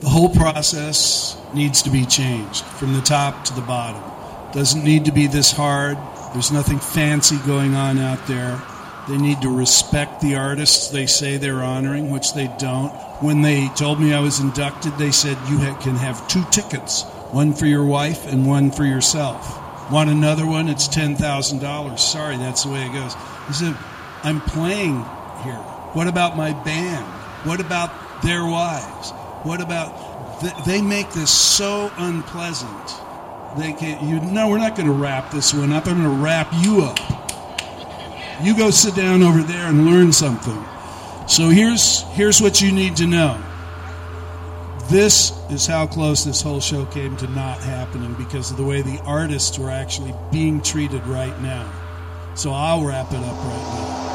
The whole process needs to be changed from the top to the bottom. Doesn't need to be this hard. There's nothing fancy going on out there. They need to respect the artists they say they're honoring, which they don't. When they told me I was inducted, they said you can have two tickets one for your wife and one for yourself. Want another one? It's $10,000. Sorry, that's the way it goes. He said, I'm playing here. What about my band? What about their wives? What about. Th- they make this so unpleasant. They can't. You no, we're not going to wrap this one up. I'm going to wrap you up. You go sit down over there and learn something. So here's here's what you need to know. This is how close this whole show came to not happening because of the way the artists were actually being treated right now. So I'll wrap it up right now.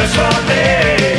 Just for me.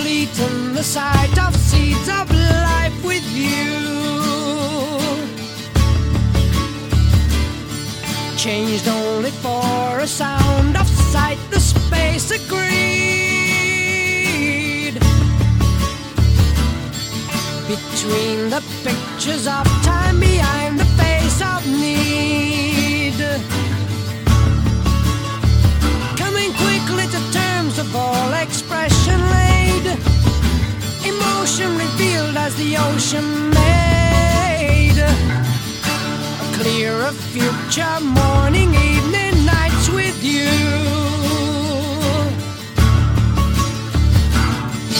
Complete in the sight of seeds of life with you. Changed only for a sound of sight, the space agreed. Between the pictures of time behind the face of need. Coming quickly to terms of all expression laid. Emotion revealed as the ocean made. A clearer future, morning, evening, nights with you.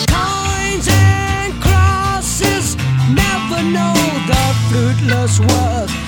Coins and crosses never know the fruitless worth.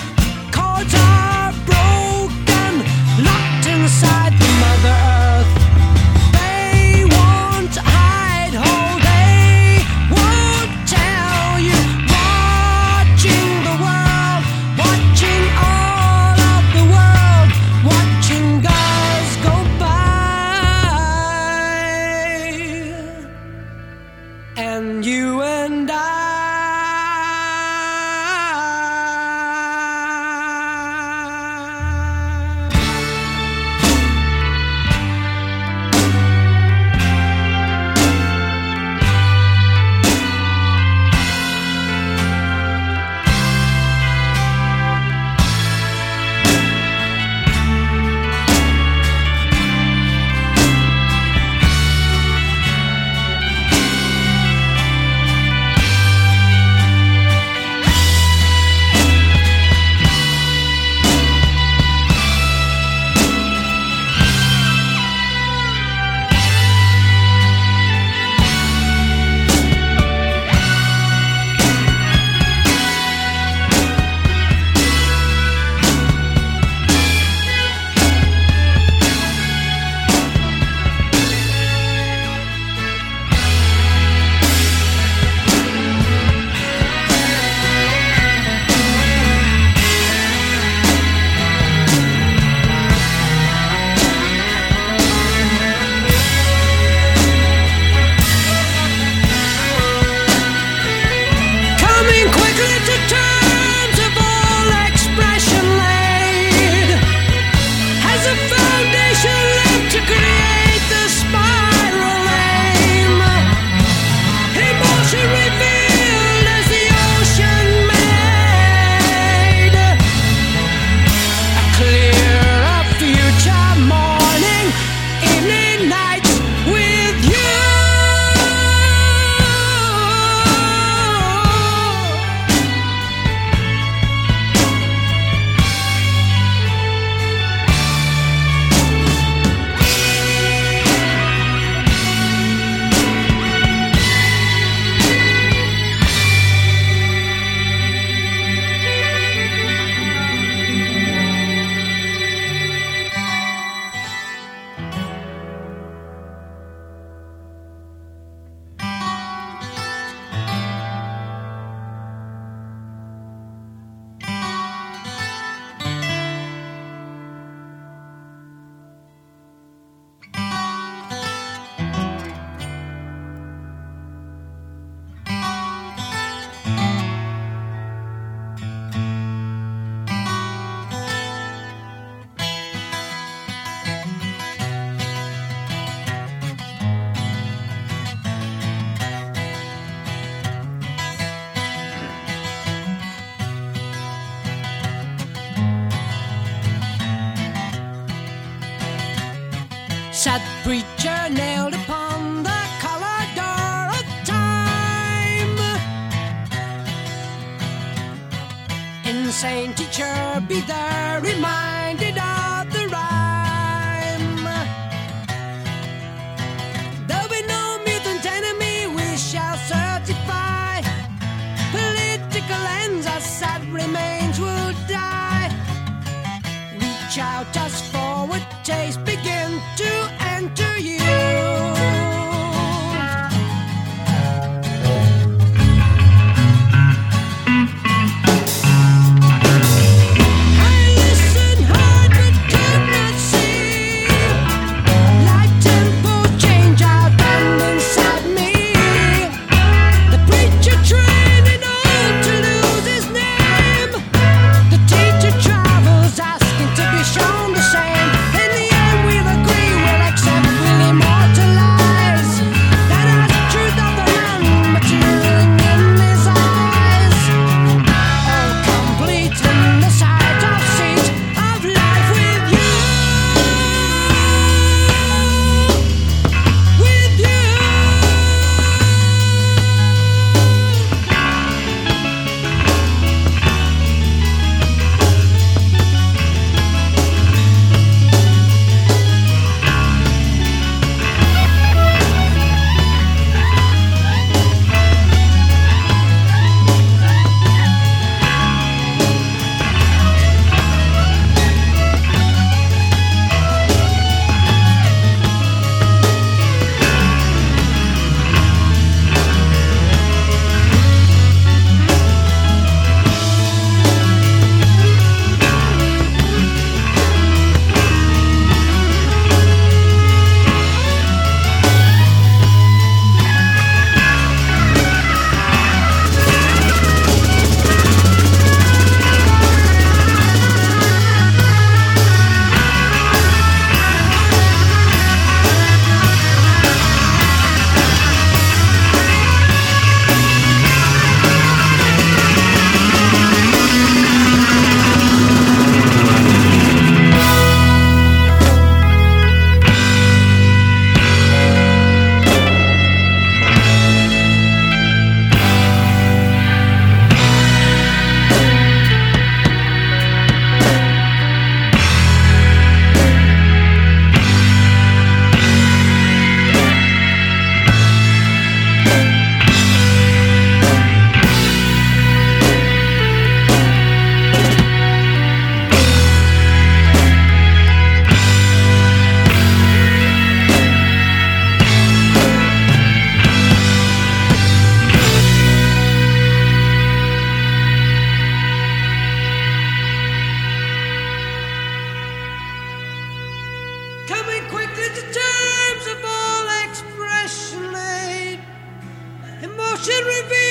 should reveal.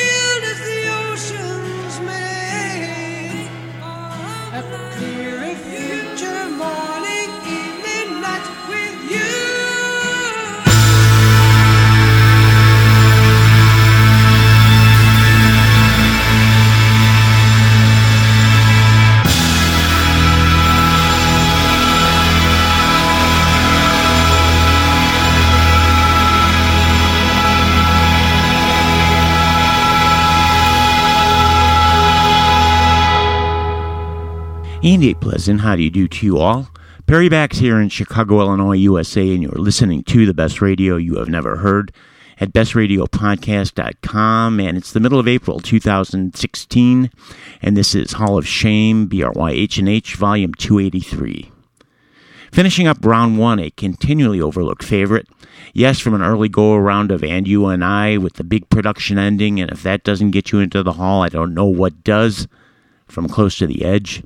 Andy Pleasant, how do you do to you all? Perry Bax here in Chicago, Illinois, USA, and you're listening to the best radio you have never heard at bestradiopodcast.com. And it's the middle of April 2016, and this is Hall of Shame, BRYH&H, Volume 283. Finishing up round one, a continually overlooked favorite. Yes, from an early go around of And You and I with the big production ending, and if that doesn't get you into the hall, I don't know what does. From Close to the Edge.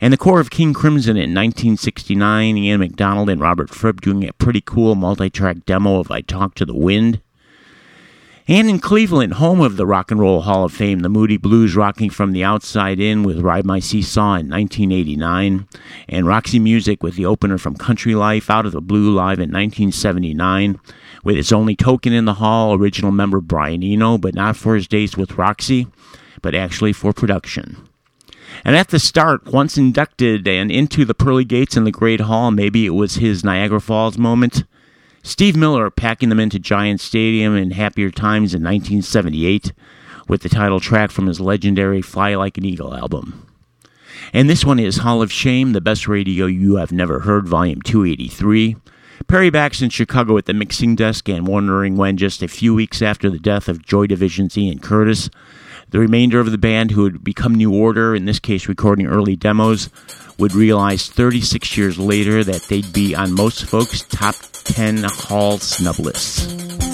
And the core of King Crimson in 1969, Ian McDonald and Robert Fripp doing a pretty cool multi track demo of I Talk to the Wind. And in Cleveland, home of the Rock and Roll Hall of Fame, the Moody Blues rocking from the outside in with Ride My Seesaw in 1989, and Roxy Music with the opener from Country Life Out of the Blue Live in 1979, with its only token in the hall, original member Brian Eno, but not for his days with Roxy, but actually for production. And at the start, once inducted and into the pearly gates in the Great Hall, maybe it was his Niagara Falls moment. Steve Miller packing them into Giant Stadium in Happier Times in 1978 with the title track from his legendary Fly Like an Eagle album. And this one is Hall of Shame, the best radio you have never heard, volume 283. Perry Bax in Chicago at the mixing desk and wondering when, just a few weeks after the death of Joy Division's Ian Curtis, the remainder of the band, who had become New Order, in this case recording early demos, would realize 36 years later that they'd be on most folks' top 10 Hall snub lists.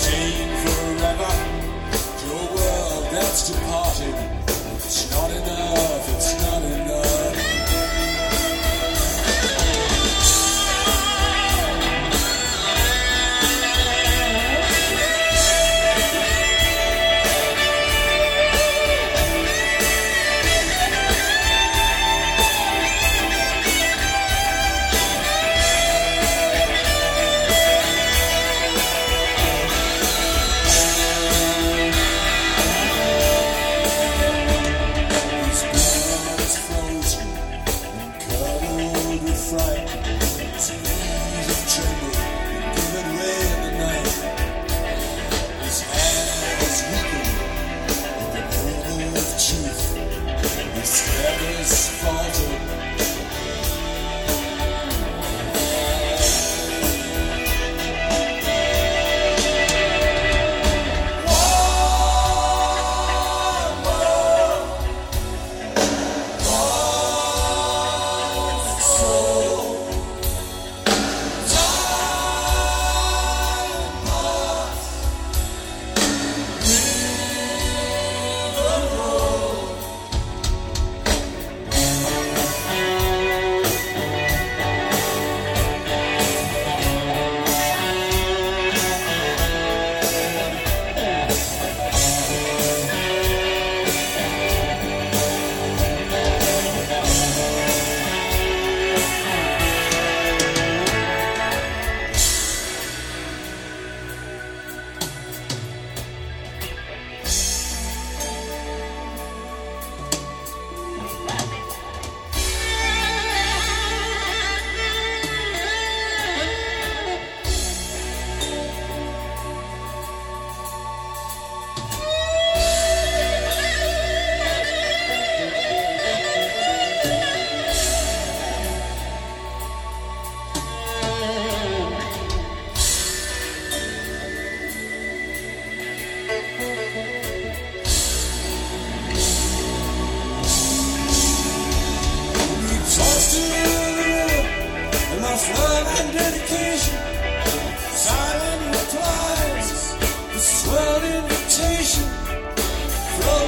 forever world that's departed. It's not enough, it's not.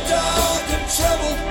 Dark and troubled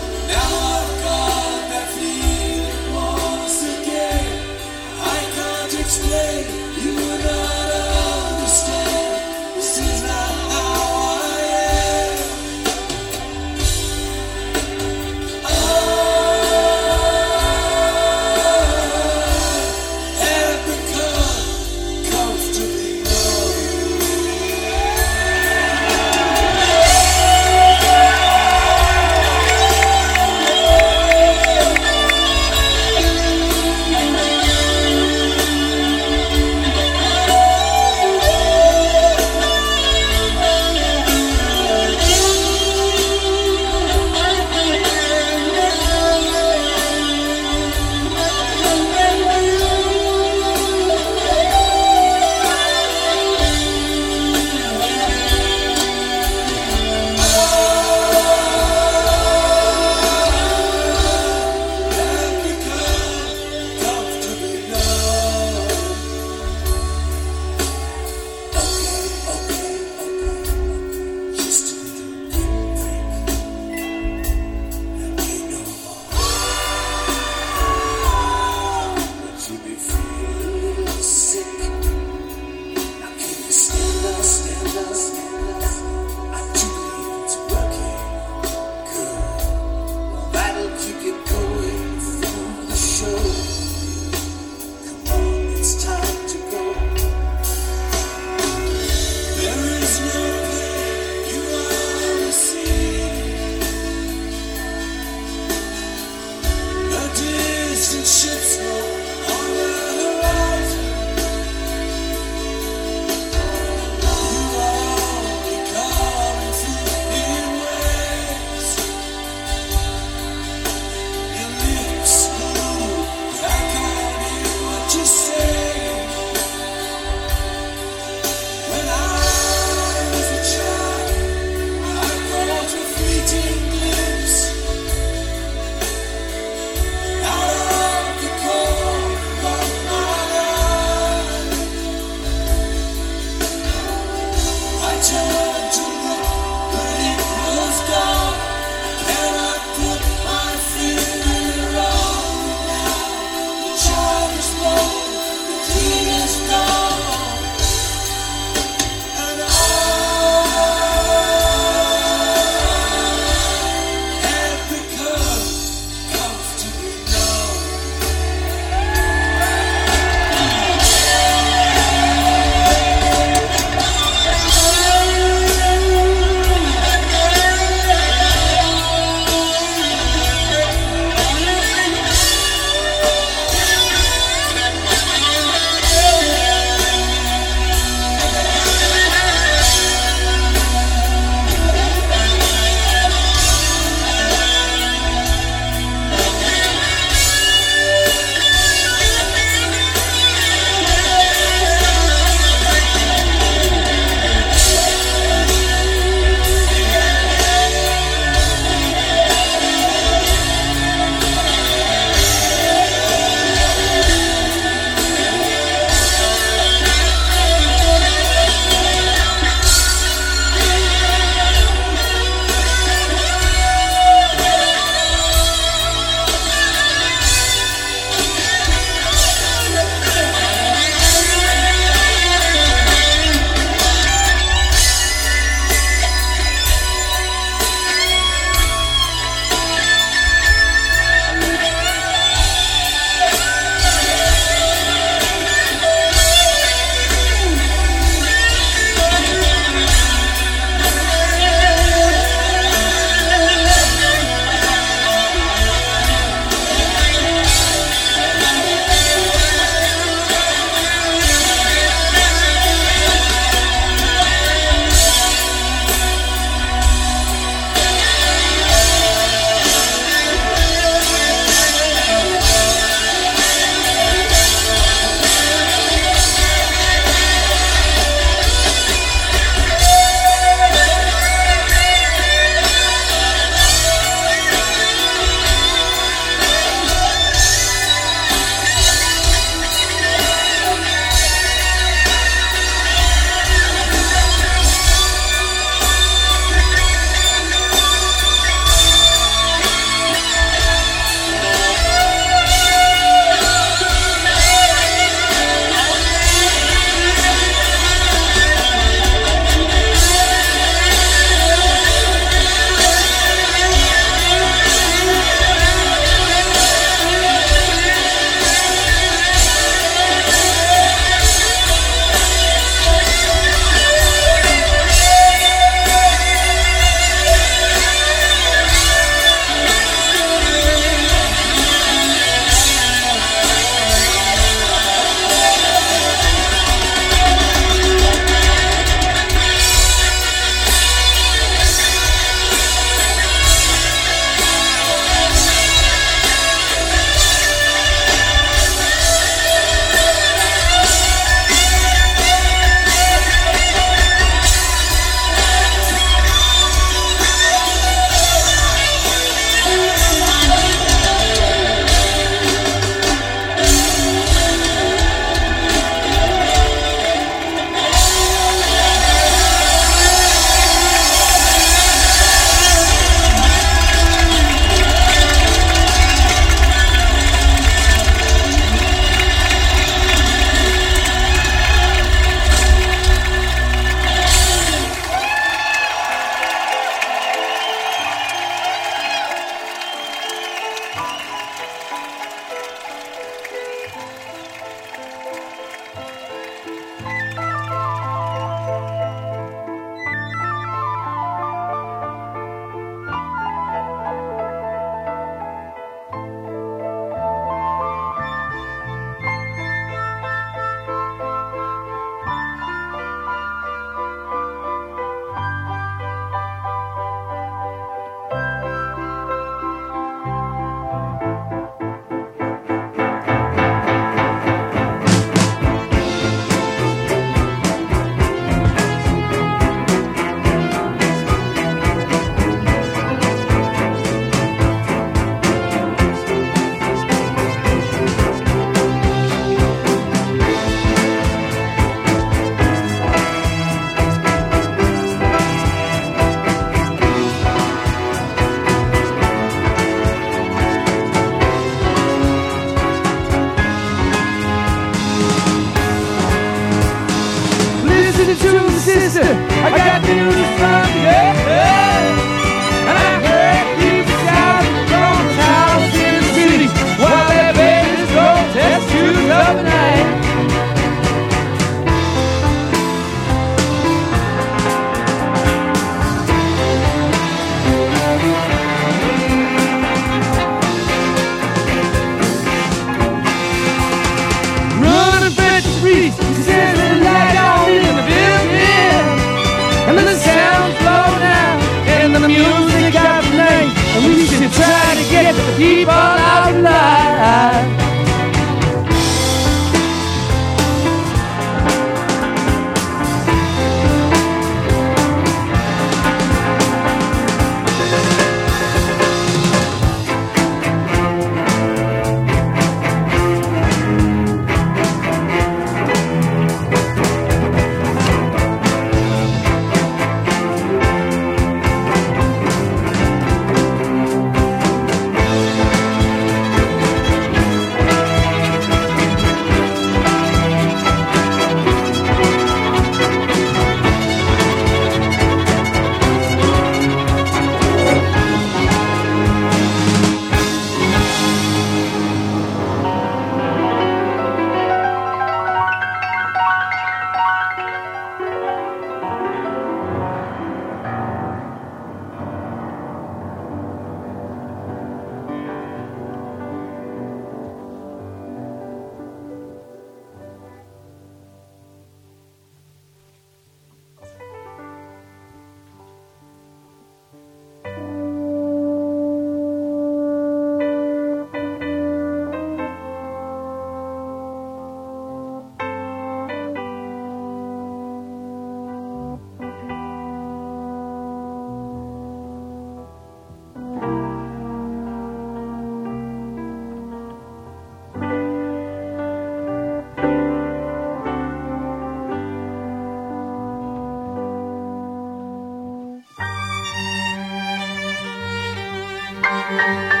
moving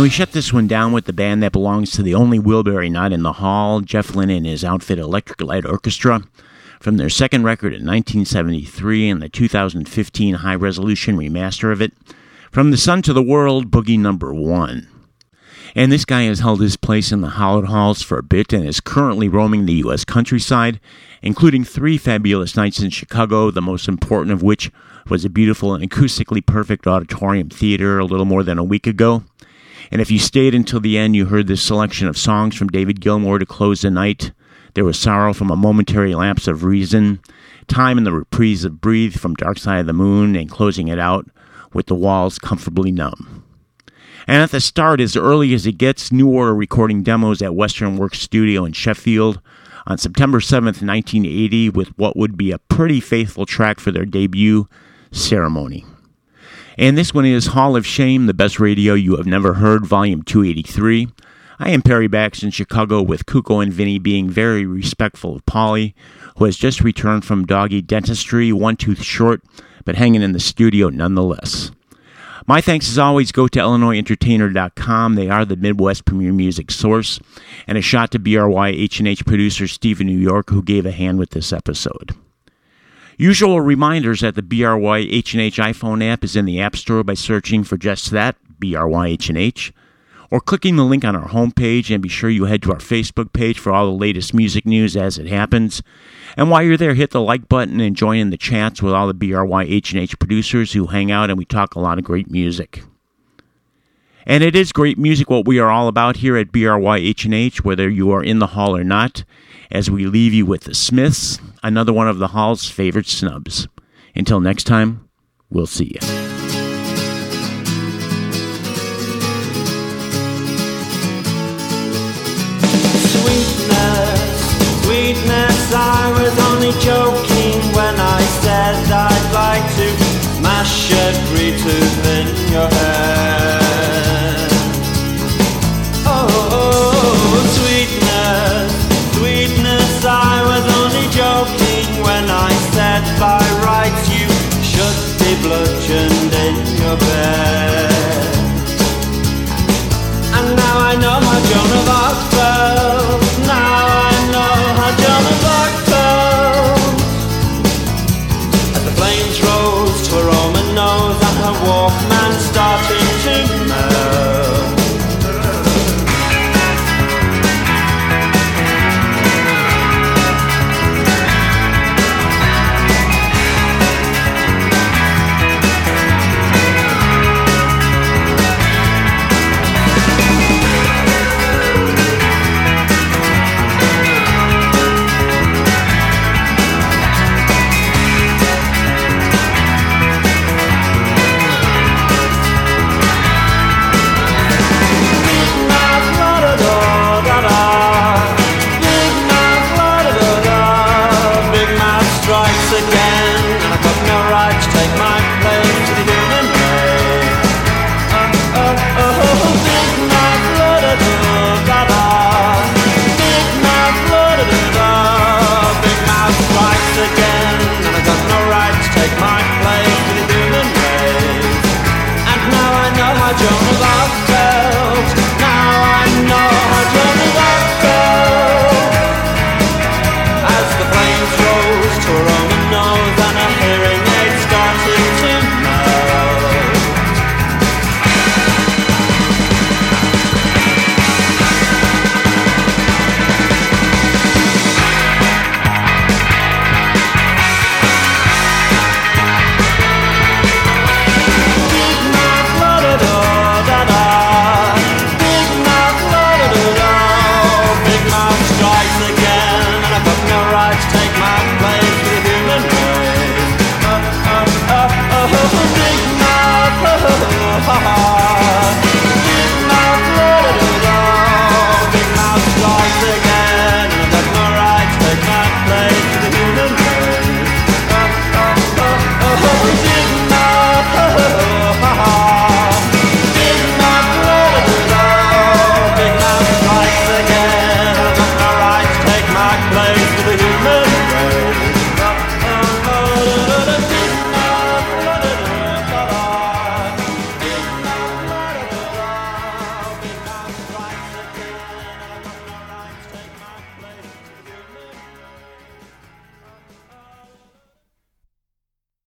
And we shut this one down with the band that belongs to the only Wilbury not in the hall, Jeff Lynne and his outfit Electric Light Orchestra, from their second record in 1973 and the 2015 high resolution remaster of it, From the Sun to the World, Boogie Number One. And this guy has held his place in the Howard Halls for a bit and is currently roaming the U.S. countryside, including three fabulous nights in Chicago, the most important of which was a beautiful and acoustically perfect auditorium theater a little more than a week ago. And if you stayed until the end, you heard this selection of songs from David Gilmour to close the night. There was sorrow from a momentary lapse of reason, time in the reprise of Breathe from Dark Side of the Moon, and closing it out with The Walls Comfortably Numb. And at the start, as early as it gets, New Order recording demos at Western Works Studio in Sheffield on September 7th, 1980, with what would be a pretty faithful track for their debut, Ceremony. And this one is Hall of Shame, the best radio you have never heard, volume 283. I am Perry Bax in Chicago with Kuko and Vinny being very respectful of Polly, who has just returned from doggy dentistry, one tooth short, but hanging in the studio nonetheless. My thanks as always go to IllinoisEntertainer.com. They are the Midwest premier music source. And a shot to BRYHNH producer Stephen New York, who gave a hand with this episode. Usual reminders that the BRYHNH iPhone app is in the App Store by searching for just that, BRYHNH, or clicking the link on our homepage and be sure you head to our Facebook page for all the latest music news as it happens. And while you're there, hit the like button and join in the chats with all the BRYHNH producers who hang out and we talk a lot of great music. And it is great music what we are all about here at BRYHNH, whether you are in the hall or not as we leave you with the Smiths, another one of the Hall's favorite snubs. Until next time, we'll see you. Sweetness, sweetness, I was only joking when I said I'd her